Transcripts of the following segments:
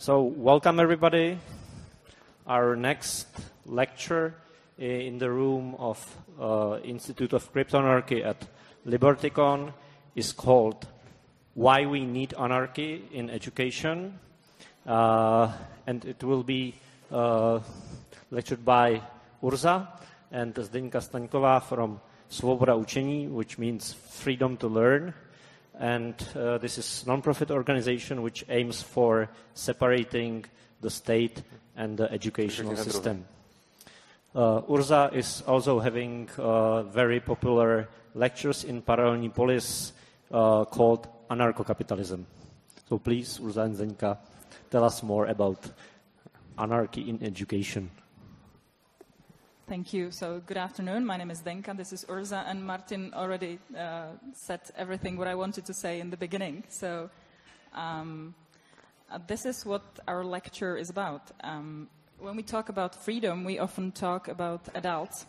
So, welcome everybody. Our next lecture in the room of uh, Institute of Cryptanarchy at LibertyCon is called Why We Need Anarchy in Education. Uh, and it will be uh, lectured by Urza and Zdenka Staňková from Svoboda Učení, which means freedom to learn and uh, this is non-profit organization which aims for separating the state and the educational system. Uh, Urza is also having uh, very popular lectures in Paralelní Polis uh, called Anarcho-Capitalism. So please, Urza and Zdenka, tell us more about anarchy in education. Thank you. So good afternoon. My name is Zdenka. This is Urza, and Martin already uh, said everything what I wanted to say in the beginning. So um, uh, this is what our lecture is about. Um, when we talk about freedom, we often talk about adults,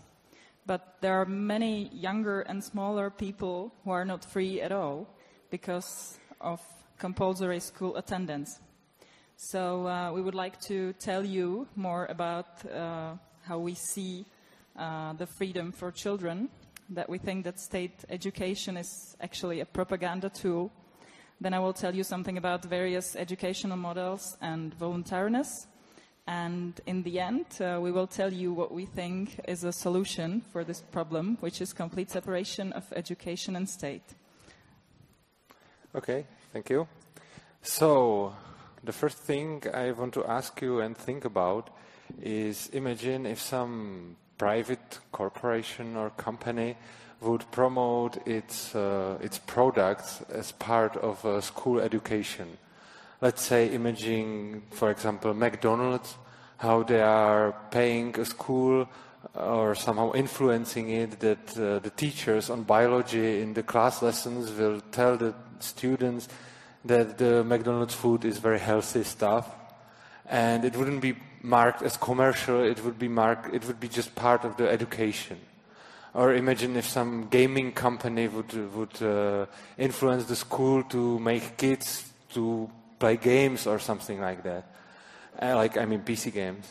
but there are many younger and smaller people who are not free at all because of compulsory school attendance. So uh, we would like to tell you more about uh, how we see uh, the freedom for children, that we think that state education is actually a propaganda tool. Then I will tell you something about various educational models and voluntariness. And in the end, uh, we will tell you what we think is a solution for this problem, which is complete separation of education and state. Okay, thank you. So, the first thing I want to ask you and think about is imagine if some private corporation or company would promote its, uh, its products as part of school education. Let's say imaging, for example, McDonald's, how they are paying a school or somehow influencing it that uh, the teachers on biology in the class lessons will tell the students that the McDonald's food is very healthy stuff and it wouldn't be marked as commercial, it would be marked, it would be just part of the education. Or imagine if some gaming company would, would uh, influence the school to make kids to play games or something like that. Uh, like, I mean, PC games.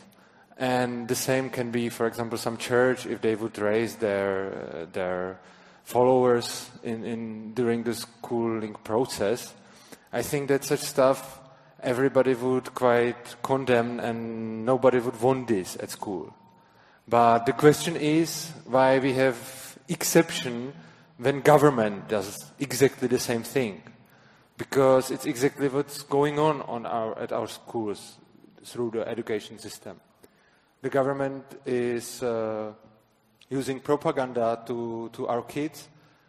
And the same can be, for example, some church, if they would raise their, uh, their followers in, in, during the schooling process. I think that such stuff everybody would quite condemn and nobody would want this at school. But the question is why we have exception when government does exactly the same thing. Because it's exactly what's going on, on our, at our schools through the education system. The government is uh, using propaganda to, to our kids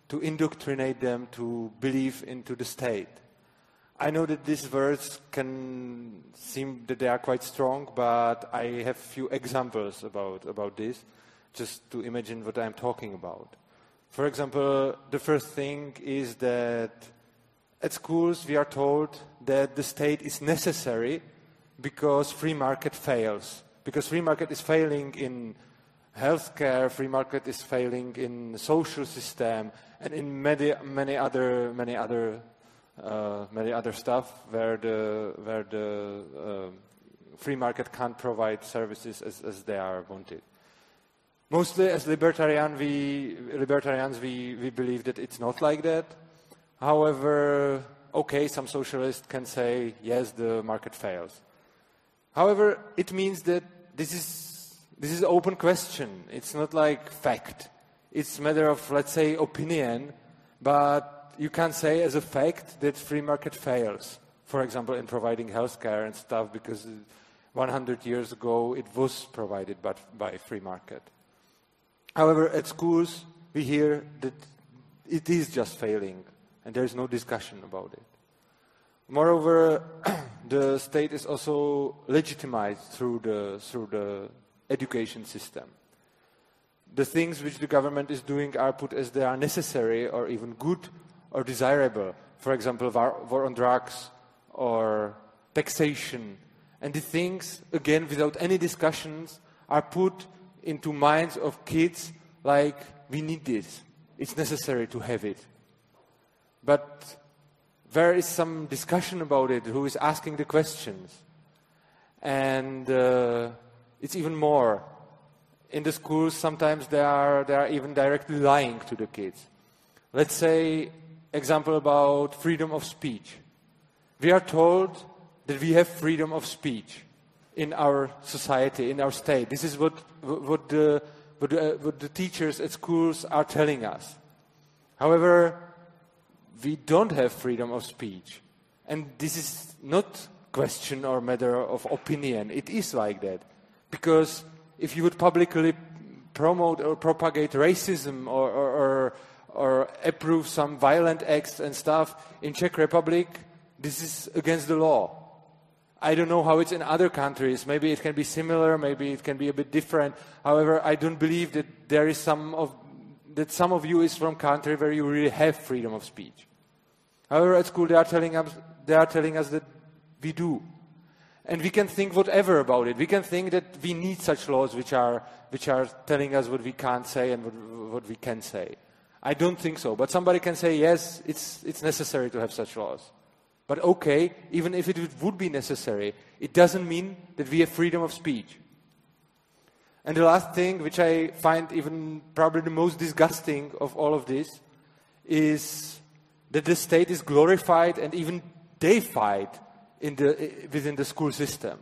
to indoctrinate them to believe into the state I know that these words can seem that they are quite strong, but I have few examples about, about this, just to imagine what I'm talking about. For example, the first thing is that at schools we are told that the state is necessary because free market fails. Because free market is failing in healthcare, free market is failing in social system, and in many, many other, many other uh, many other stuff where the, where the uh, free market can't provide services as, as they are wanted. Mostly as libertarian, we, libertarians, we, we believe that it's not like that. However, okay, some socialists can say, yes, the market fails. However, it means that this is, this is an open question. It's not like fact. It's a matter of, let's say, opinion, but you can't say as a fact that free market fails, for example, in providing healthcare and stuff, because 100 years ago it was provided by, by free market. However, at schools, we hear that it is just failing, and there is no discussion about it. Moreover, the state is also legitimized through the, through the education system. The things which the government is doing are put as they are necessary or even good or desirable. For example, war, on drugs or taxation. And the things, again, without any discussions, are put into minds of kids like, we need this. It's necessary to have it. But there is some discussion about it, who is asking the questions. And uh, it's even more. In the schools, sometimes they are, they are even directly lying to the kids. Let's say, example about freedom of speech. We are told that we have freedom of speech in our society, in our state. This is what, what, the, what, the, what the teachers at schools are telling us. However, we don't have freedom of speech. And this is not question or matter of opinion. It is like that. Because if you would publicly promote or propagate racism or, or, or, or approve some violent acts and stuff in Czech Republic, this is against the law. I don't know how it's in other countries. Maybe it can be similar, maybe it can be a bit different. However, I don't believe that there is some of that some of you is from country where you really have freedom of speech. However, at school they are telling us they are telling us that we do. And we can think whatever about it. We can think that we need such laws which are, which are telling us what we can't say and what, what we can say. I don't think so. But somebody can say, yes, it's, it's necessary to have such laws. But okay, even if it would be necessary, it doesn't mean that we have freedom of speech. And the last thing, which I find even probably the most disgusting of all of this, is that the state is glorified and even deified in the, within the school system.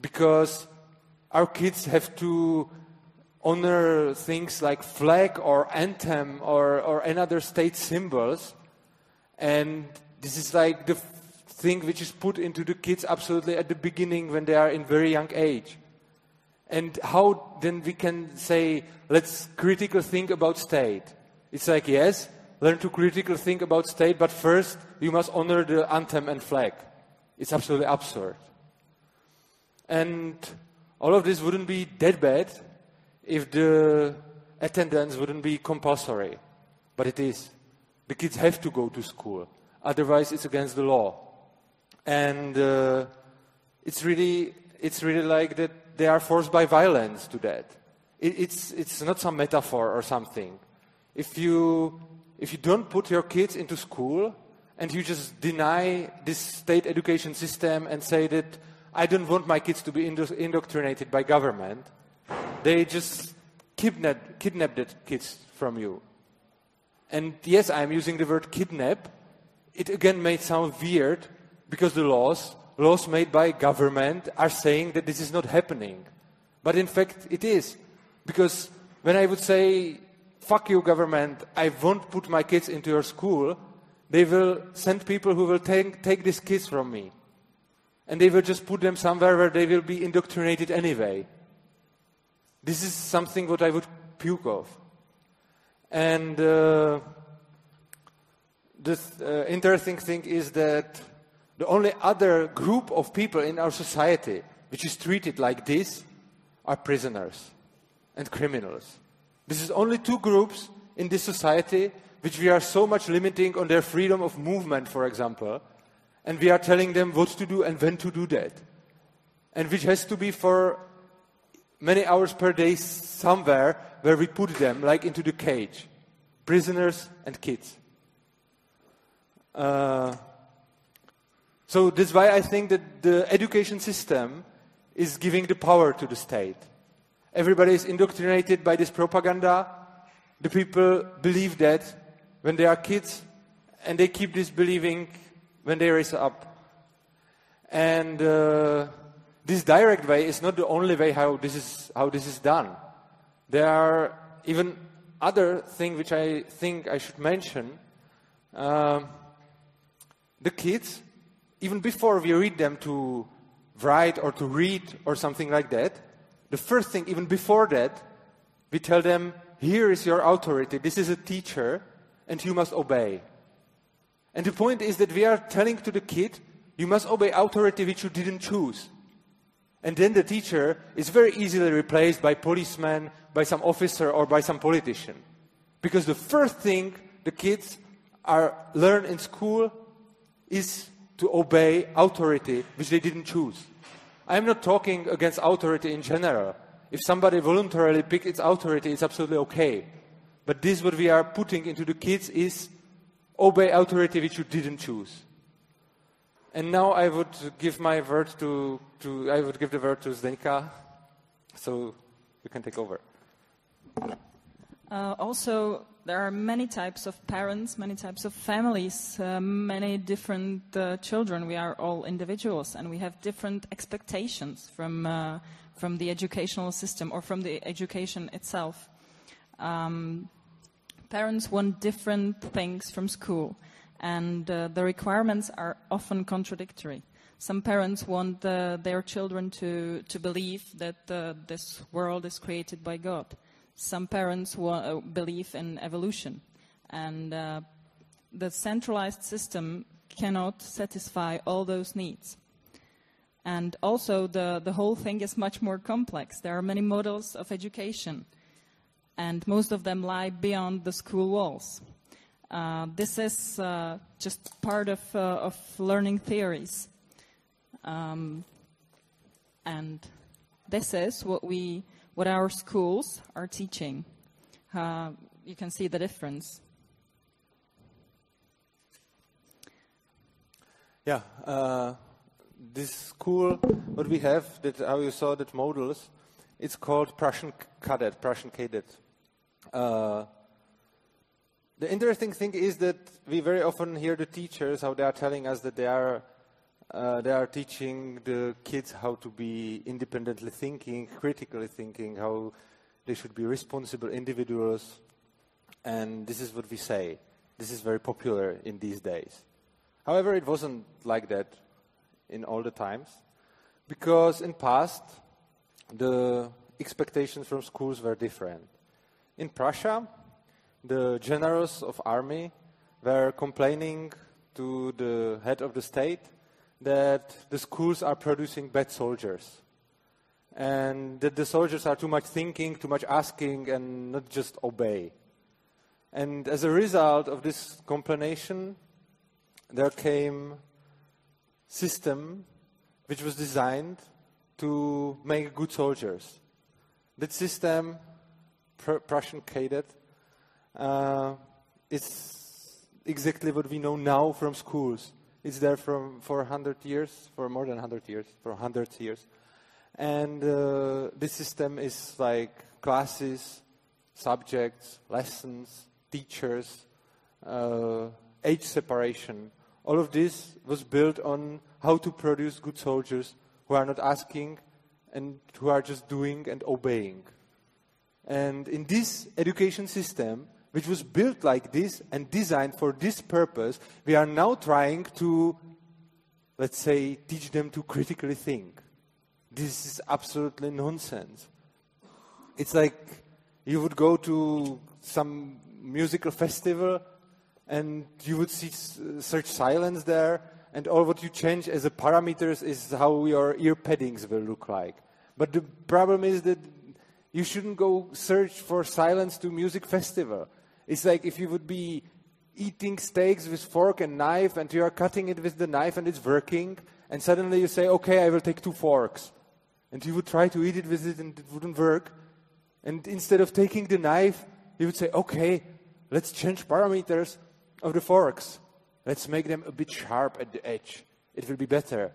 Because our kids have to honor things like flag or anthem or, or another state symbols. And this is like the thing which is put into the kids absolutely at the beginning when they are in very young age. And how then we can say, let's critical think about state. It's like, yes, learn to critical think about state, but first you must honor the anthem and flag. It's absolutely absurd. And all of this wouldn't be that bad if the attendance wouldn't be compulsory. But it is. The kids have to go to school. Otherwise, it's against the law. And uh, it's, really, it's really like that they are forced by violence to that. It, it's, it's not some metaphor or something. If you, if you don't put your kids into school, and you just deny this state education system and say that I don't want my kids to be indoctrinated by government, they just kidnap, kidnap the kids from you. And yes, I'm using the word kidnap. It again may sound weird because the laws, laws made by government are saying that this is not happening. But in fact, it is. Because when I would say, fuck you government, I won't put my kids into your school, they will send people who will take, take these kids from me. And they will just put them somewhere where they will be indoctrinated anyway. This is something what I would puke of. And uh, the uh, interesting thing is that the only other group of people in our society which is treated like this are prisoners and criminals. This is only two groups in this society which we are so much limiting on their freedom of movement, for example, and we are telling them what to do and when to do that. And which has to be for many hours per day somewhere where we put them, like into the cage. Prisoners and kids. Uh, so that's why I think that the education system is giving the power to the state. Everybody is indoctrinated by this propaganda. The people believe that when they are kids, and they keep this believing when they raise up. And uh, this direct way is not the only way how this is how this is done. There are even other things which I think I should mention. Um, the kids, even before we read them to write or to read or something like that, the first thing, even before that, we tell them, here is your authority. This is a teacher and you must obey. And the point is that we are telling to the kid, you must obey authority which you didn't choose. And then the teacher is very easily replaced by policeman, by some officer, or by some politician. Because the first thing the kids are learn in school is to obey authority which they didn't choose. I am not talking against authority in general. If somebody voluntarily picks its authority, it's absolutely okay. But this, what we are putting into the kids, is obey authority which you didn't choose. And now I would give my word to, to I would give the word to Zdenka, so you can take over. Uh, also, there are many types of parents, many types of families, uh, many different uh, children. We are all individuals, and we have different expectations from uh, from the educational system or from the education itself. Um, parents want different things from school, and uh, the requirements are often contradictory. Some parents want uh, their children to, to believe that uh, this world is created by God. Some parents wa- uh, believe in evolution. And uh, the centralized system cannot satisfy all those needs. And also, the, the whole thing is much more complex. There are many models of education, and most of them lie beyond the school walls. Uh, this is uh, just part of, uh, of learning theories. Um, and this is what, we, what our schools are teaching. Uh, you can see the difference. Yeah, uh, this school, what we have, that how you saw that models, it's called Prussian Cadet, Prussian Cadet. The interesting thing is that we very often hear the teachers how they are telling us that they are uh, they are teaching the kids how to be independently thinking, critically thinking, how they should be responsible individuals, and this is what we say. This is very popular in these days. However, it wasn't like that in all the times, because in past the expectations from schools were different. In Prussia, the generals of army were complaining to the head of the state that the schools are producing bad soldiers and that the soldiers are too much thinking, too much asking, and not just obey. And as a result of this complaination, there came system which was designed to make good soldiers. That system, Pr- Prussian cadet, uh, is exactly what we know now from schools. It's there from, for 100 years, for more than 100 years, for hundreds years. And uh, this system is like classes, subjects, lessons, teachers, uh, age separation. All of this was built on how to produce good soldiers who are not asking and who are just doing and obeying. And in this education system, which was built like this and designed for this purpose, we are now trying to, let's say, teach them to critically think. This is absolutely nonsense. It's like you would go to some musical festival and you would see search silence there, and all what you change as a parameters is how your ear paddings will look like. But the problem is that you shouldn't go search for silence to music festival. It's like if you would be eating steaks with fork and knife and you are cutting it with the knife and it's working and suddenly you say, okay, I will take two forks. And you would try to eat it with it and it wouldn't work. And instead of taking the knife, you would say, okay, let's change parameters of the forks. Let's make them a bit sharp at the edge. It will be better.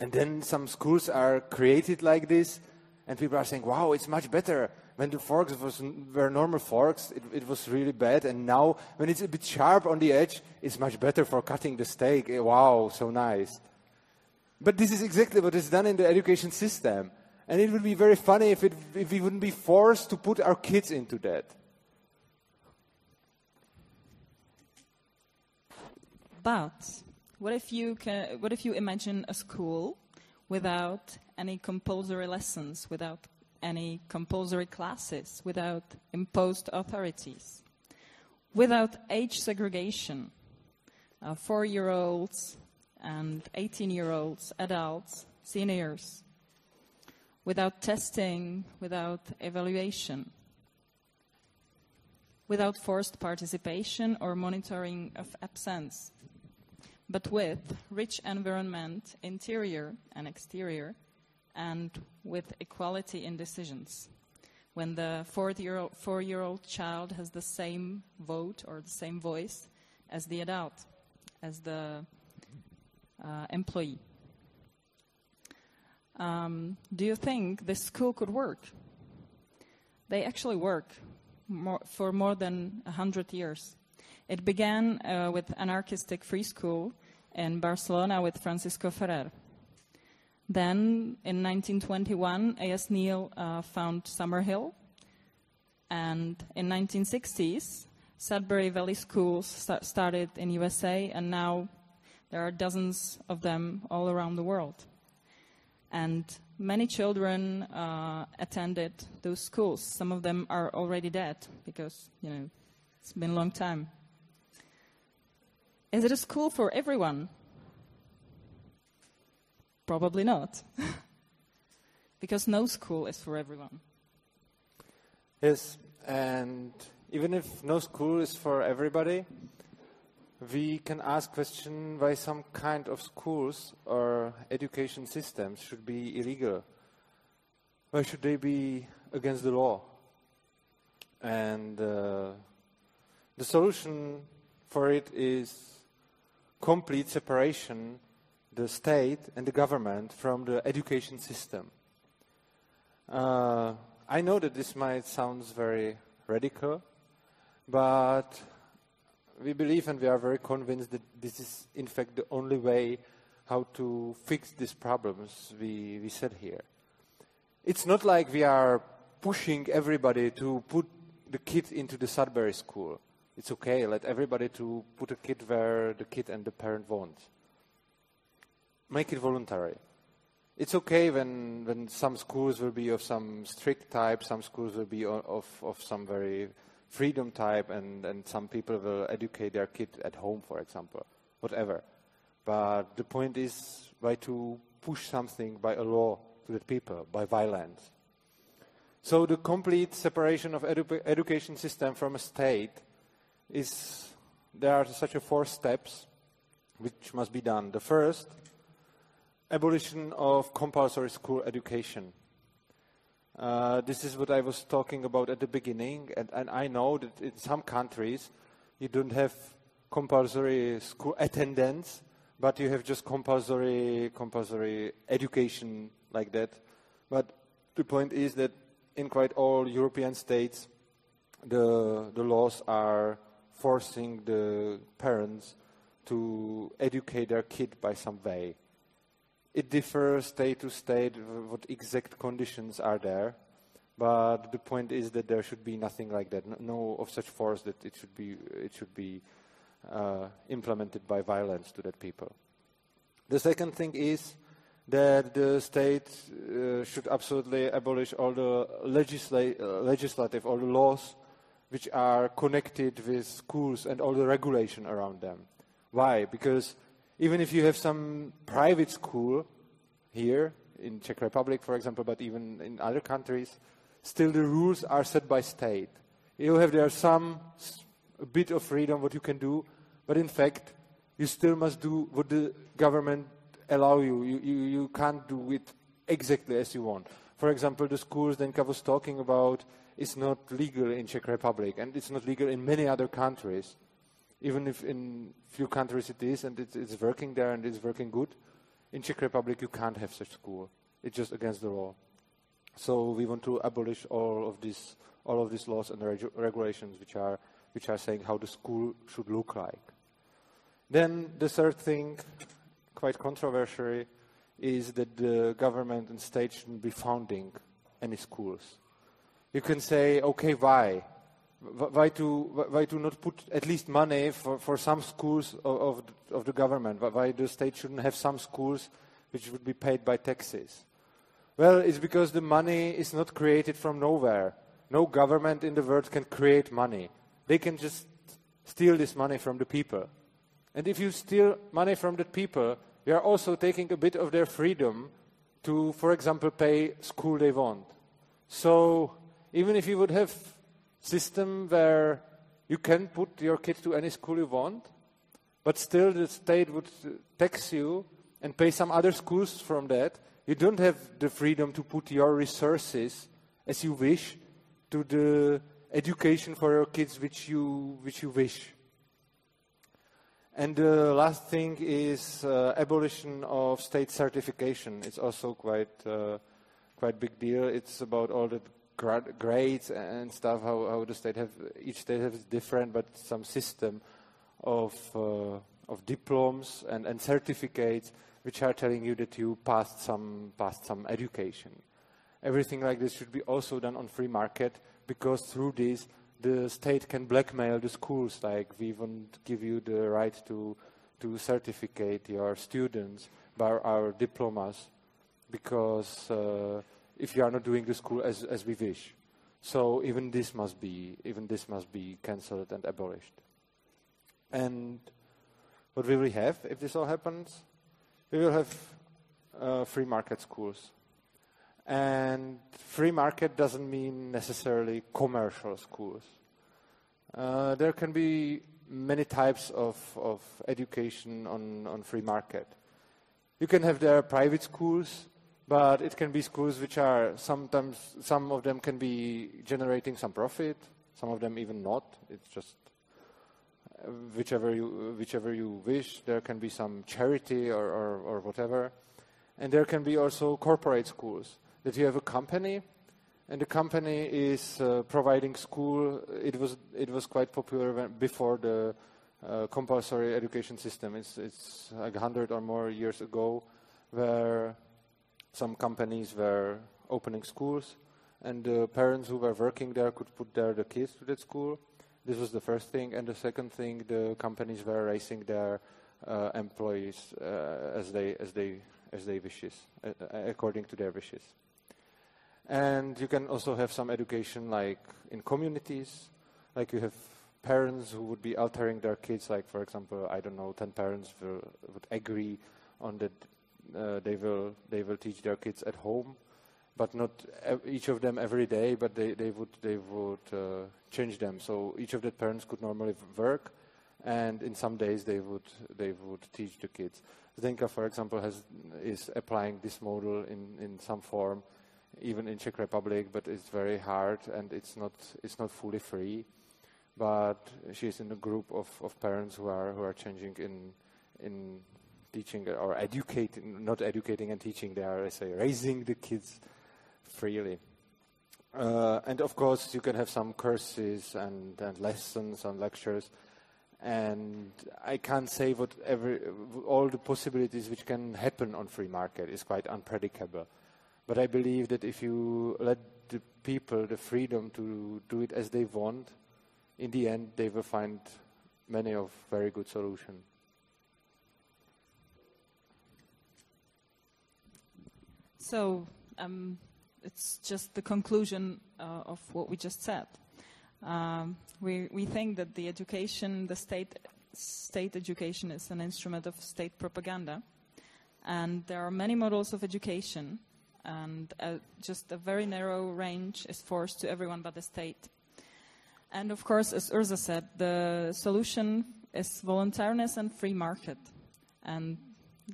And then some schools are created like this, and people are saying, wow, it's much better when the forks was, were normal forks, it, it, was really bad. And now, when it's a bit sharp on the edge, it's much better for cutting the steak. Eh, wow, so nice. But this is exactly what is done in the education system. And it would be very funny if, it, if we wouldn't be forced to put our kids into that. But what if you, can, what if you imagine a school without any compulsory lessons, without any compulsory classes, without imposed authorities, without age segregation. Uh, Four year olds and 18 year olds, adults, seniors, without testing, without evaluation, without forced participation or monitoring of absence, but with rich environment, interior and exterior, and with equality in decisions. When the four-year-old, child has the same vote or the same voice as the adult, as the uh, employee. Um, do you think this school could work? They actually work more, for more than 100 years. It began uh, with anarchistic free school in Barcelona with Francisco Ferrer. Then, in 1921, A.S. Neill uh, found Summerhill, and in 1960s, Sudbury Valley Schools st- started in USA, and now there are dozens of them all around the world. And many children uh, attended those schools. Some of them are already dead because, you know, it's been a long time. Is it a school for everyone? Probably not. because no school is for everyone. Yes, and even if no school is for everybody, we can ask question why some kind of schools or education systems should be illegal. Why should they be against the law? And uh, the solution for it is complete separation the state and the government from the education system. Uh, I know that this might sound very radical, but we believe and we are very convinced that this is in fact the only way how to fix these problems we, we said here. It's not like we are pushing everybody to put the kid into the Sudbury school. It's okay, let everybody to put a kid where the kid and the parent want. Make it voluntary. It's okay when, when some schools will be of some strict type, some schools will be of, of some very freedom type and, and some people will educate their kid at home, for example, whatever. But the point is why to push something by a law to the people, by violence. So the complete separation of edu education system from a state is, there are such a four steps which must be done. The first, abolition of compulsory school education. Uh, this is what I was talking about at the beginning, and, and, I know that in some countries you don't have compulsory school attendance, but you have just compulsory compulsory education like that. But the point is that in quite all European states, the the laws are forcing the parents to educate their kid by some way it differs state to state what exact conditions are there. But the point is that there should be nothing like that, no, no of such force that it should be, it should be uh, implemented by violence to that people. The second thing is that the state uh, should absolutely abolish all the legisla legislative, all the laws which are connected with schools and all the regulation around them. Why? Because even if you have some private school here in Czech Republic, for example, but even in other countries, still the rules are set by state. You have there some bit of freedom what you can do, but in fact, you still must do what the government allow you. You, you, you can't do it exactly as you want. For example, the schools Zdenka was talking about is not legal in Czech Republic, and it's not legal in many other countries even if in few countries it is and it's, working there and it's working good, in Czech Republic you can't have such school. It's just against the law. So we want to abolish all of these all of these laws and regu regulations which are which are saying how the school should look like. Then the third thing, quite controversial, is that the government and state shouldn't be founding any schools. You can say, okay, why? Why to why to not put at least money for, for some schools of, of, of the government? Why the state shouldn't have some schools which would be paid by taxes? Well, it's because the money is not created from nowhere. No government in the world can create money. They can just steal this money from the people. And if you steal money from the people, you are also taking a bit of their freedom to, for example, pay school they want. So even if you would have system where you can put your kid to any school you want, but still the state would tax you and pay some other schools from that. You don't have the freedom to put your resources as you wish to the education for your kids which you, which you wish. And the last thing is uh, abolition of state certification. It's also quite uh, quite big deal. It's about all the grades and stuff. How, how the state have each state has different, but some system of uh, of diplomas and, and certificates which are telling you that you passed some passed some education. Everything like this should be also done on free market because through this the state can blackmail the schools like we won't give you the right to to certificate your students by our diplomas because uh, if you are not doing the school as, as we wish so even this must be even this must be cancelled and abolished and what will we have if this all happens we will have uh, free market schools and free market doesn't mean necessarily commercial schools. Uh, there can be many types of, of education on, on free market. You can have there private schools, but it can be schools which are sometimes, some of them can be generating some profit, some of them even not. It's just uh, whichever you, whichever you wish. There can be some charity or, or, or whatever. And there can be also corporate schools that you have a company and the company is uh, providing school. It was it was quite popular when, before the uh, compulsory education system. It's it's like hundred or more years ago, where some companies were opening schools, and the parents who were working there could put their the kids to that school. This was the first thing, and the second thing, the companies were raising their uh, employees uh, as they as they as they wishes, uh, according to their wishes. And you can also have some education like in communities, like you have parents who would be altering their kids, like for example, I don't know, 10 parents will, would agree on that uh, they, will, they will teach their kids at home, but not each of them every day, but they, they would, they would uh, change them. So each of the parents could normally work, and in some days they would, they would teach the kids. Zdenka, for example, has, is applying this model in, in some form even in Czech Republic, but it's very hard and it's not it's not fully free. But she is in a group of, of parents who are who are changing in in teaching or educating, not educating and teaching. They are, I say, raising the kids freely. Uh, and of course, you can have some courses and, and lessons and lectures. And I can't say what every, all the possibilities which can happen on free market is quite unpredictable. But I believe that if you let the people the freedom to do it as they want, in the end they will find many of very good solutions. So um, it's just the conclusion uh, of what we just said. Um, we, we think that the education, the state, state education is an instrument of state propaganda. And there are many models of education and uh, just a very narrow range is forced to everyone but the state. And of course, as Urza said, the solution is voluntariness and free market. And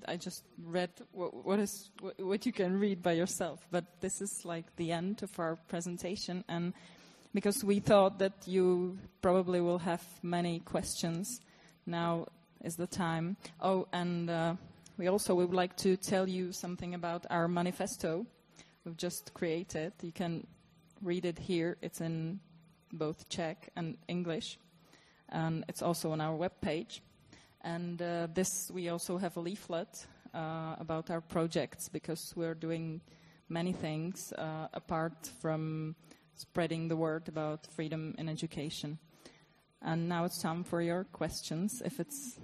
I just read what, what is what, you can read by yourself, but this is like the end of our presentation, and because we thought that you probably will have many questions, now is the time. Oh, and uh, we also would like to tell you something about our manifesto we've just created. You can read it here. It's in both Czech and English. And it's also on our webpage. And uh, this, we also have a leaflet uh, about our projects because we're doing many things uh, apart from spreading the word about freedom in education. And now it's time for your questions, if it's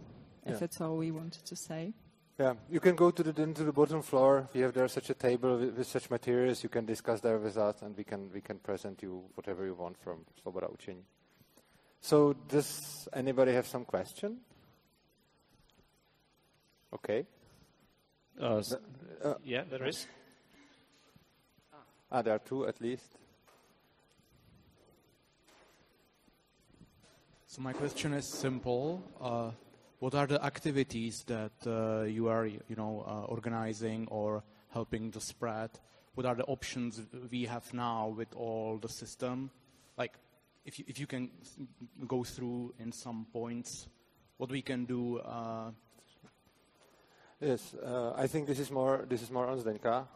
if yeah. it's all we wanted to say. Yeah, you can go to the to the bottom floor. We have there such a table with, with, such materials. You can discuss there with us, and we can we can present you whatever you want from Svoboda Učení. So, does anybody have some question? Okay. Uh, uh, yeah, there is. Ah, there are two at least. So my question is simple. Uh, what are the activities that uh, you are, you know, uh, organizing or helping to spread? What are the options we have now with all the system? Like, if you, if you can go through in some points what we can do. Yes, uh, I think this is more this is more on Zdenka.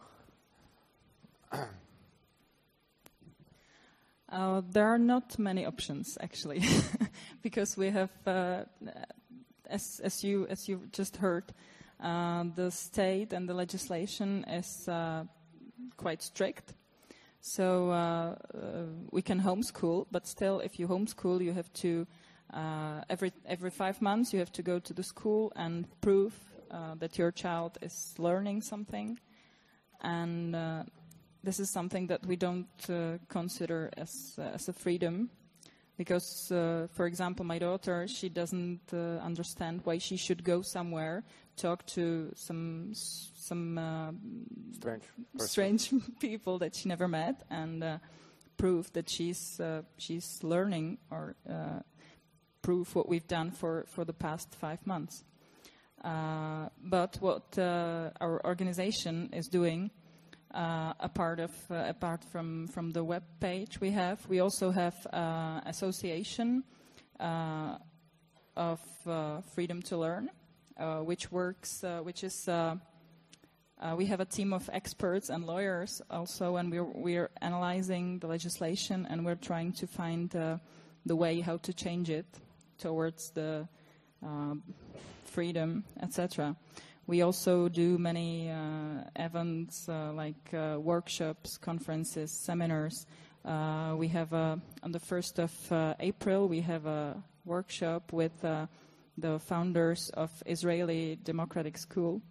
Uh, there are not many options actually, because we have, uh, as, as you as you just heard, uh, the state and the legislation is uh, quite strict. So uh, we can homeschool, but still, if you homeschool, you have to every every five months you have to go to the school and prove that your child is learning something, and this is something that we don't uh, consider as, uh, as a freedom. Because, uh, for example, my daughter, she doesn't uh, understand why she should go somewhere, talk to some some uh, strange, strange people that she never met, and uh, prove that she's she's learning or prove what we've done for, for the past five months. But what our organization is doing uh, a of uh, apart from from the web page we have. We also have uh, association uh, of uh, Freedom to Learn, uh, which works, which is. we have a team of experts and lawyers also, and we're, we're analyzing the legislation and we're trying to find the way how to change it towards the freedom, etc. We also do many uh, events uh, like uh, workshops, conferences, seminars. Uh, we have on the 1st of uh, April, we have a workshop with uh, the founders of Israeli Democratic School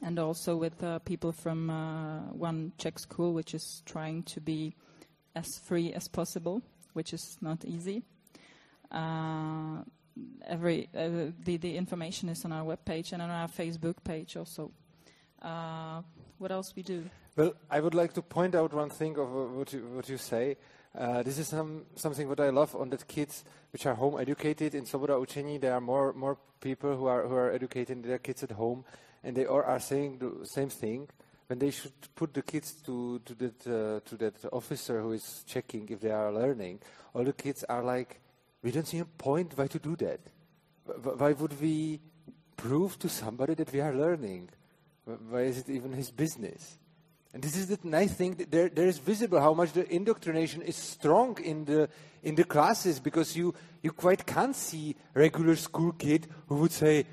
and also with people from one Czech school which is trying to be as free as possible, which is not easy every uh, the the information is on our webpage and on our Facebook page also. Uh, what else we do? Well, I would like to point out one thing of what you what you say. Uh, this is some, something what I love on that kids which are home educated in Svoboda Učení. There are more more people who are who are educating their kids at home, and they all are saying the same thing. When they should put the kids to to that uh, to that officer who is checking if they are learning, all the kids are like we don't see a point why to do that. Why would we prove to somebody that we are learning? Why is it even his business? And this is the nice thing. That there, there is visible how much the indoctrination is strong in the in the classes because you you quite can't see regular school kid who would say,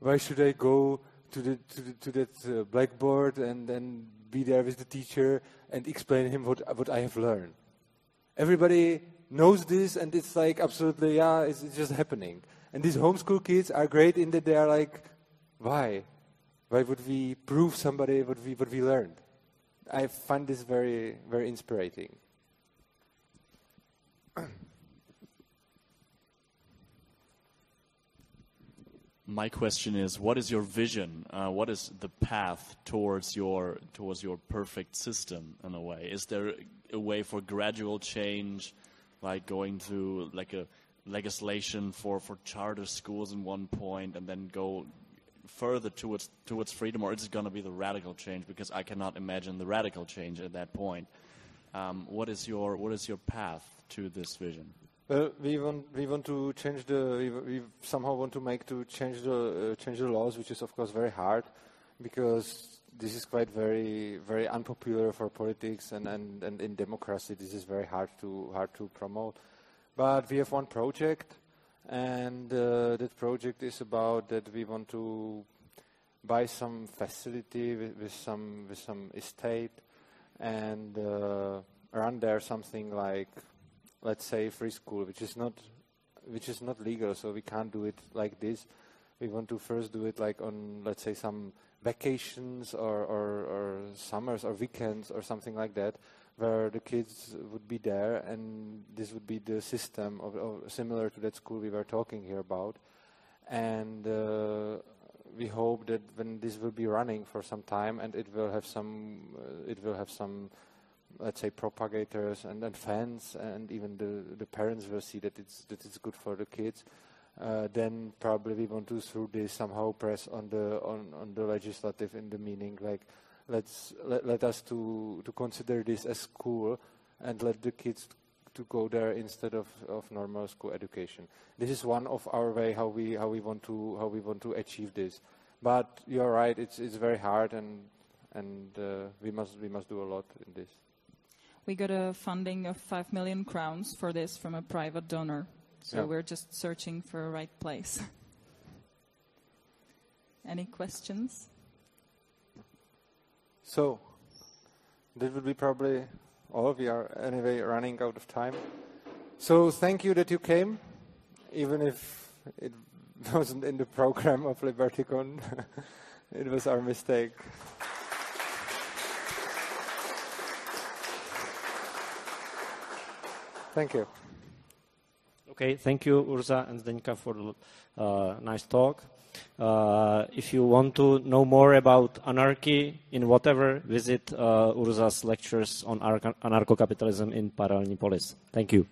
"Why should I go to the to, the, to that uh, blackboard and then be there with the teacher and explain him what what I have learned?" Everybody knows this and it's like absolutely, yeah, it's, it's just happening. And these homeschool kids are great in that they are like, why? Why would we prove somebody what we, what we learned? I find this very, very inspiring. My question is, what is your vision? Uh, what is the path towards your towards your perfect system? In a way, is there a way for gradual change? Like going to like a legislation for, for charter schools in one point and then go further towards towards freedom, or is it going to be the radical change? Because I cannot imagine the radical change at that point. Um, what is your what is your path to this vision? Well, we want we want to change the we, we somehow want to make to change the uh, change the laws, which is of course very hard because this is quite very very unpopular for politics and, and, and in democracy this is very hard to hard to promote. But we have one project and uh, that project is about that we want to buy some facility with, with some with some estate and uh, run there something like let's say free school which is not which is not legal so we can't do it like this we want to first do it like on let's say some vacations or, or, or, summers or weekends or something like that, where the kids would be there, and this would be the system of, of similar to that school we were talking here about. And uh, we hope that when this will be running for some time, and it will have some, uh, it will have some, let's say, propagators and, and fans, and even the the parents will see that it's that it's good for the kids uh, then probably we want to through this somehow press on the on, on the legislative in the meaning like let's let, let us to to consider this as school and let the kids to go there instead of, of normal school education. This is one of our way how we how we want to how we want to achieve this. But you're right, it's it's very hard and and uh, we must we must do a lot in this. We got a funding of five million crowns for this from a private donor, so Yeah. we're just searching for a right place. Any questions? So that would be probably all. We are anyway running out of time. So thank you that you came, even if it wasn't in the program of LibertyCon. it was our mistake. Thank you. Okay, thank you, Urza and Zdenka, for the uh, nice talk. Uh, if you want to know more about anarchy in whatever, visit uh, Urza's lectures on anarcho capitalism in Paralelní Thank you.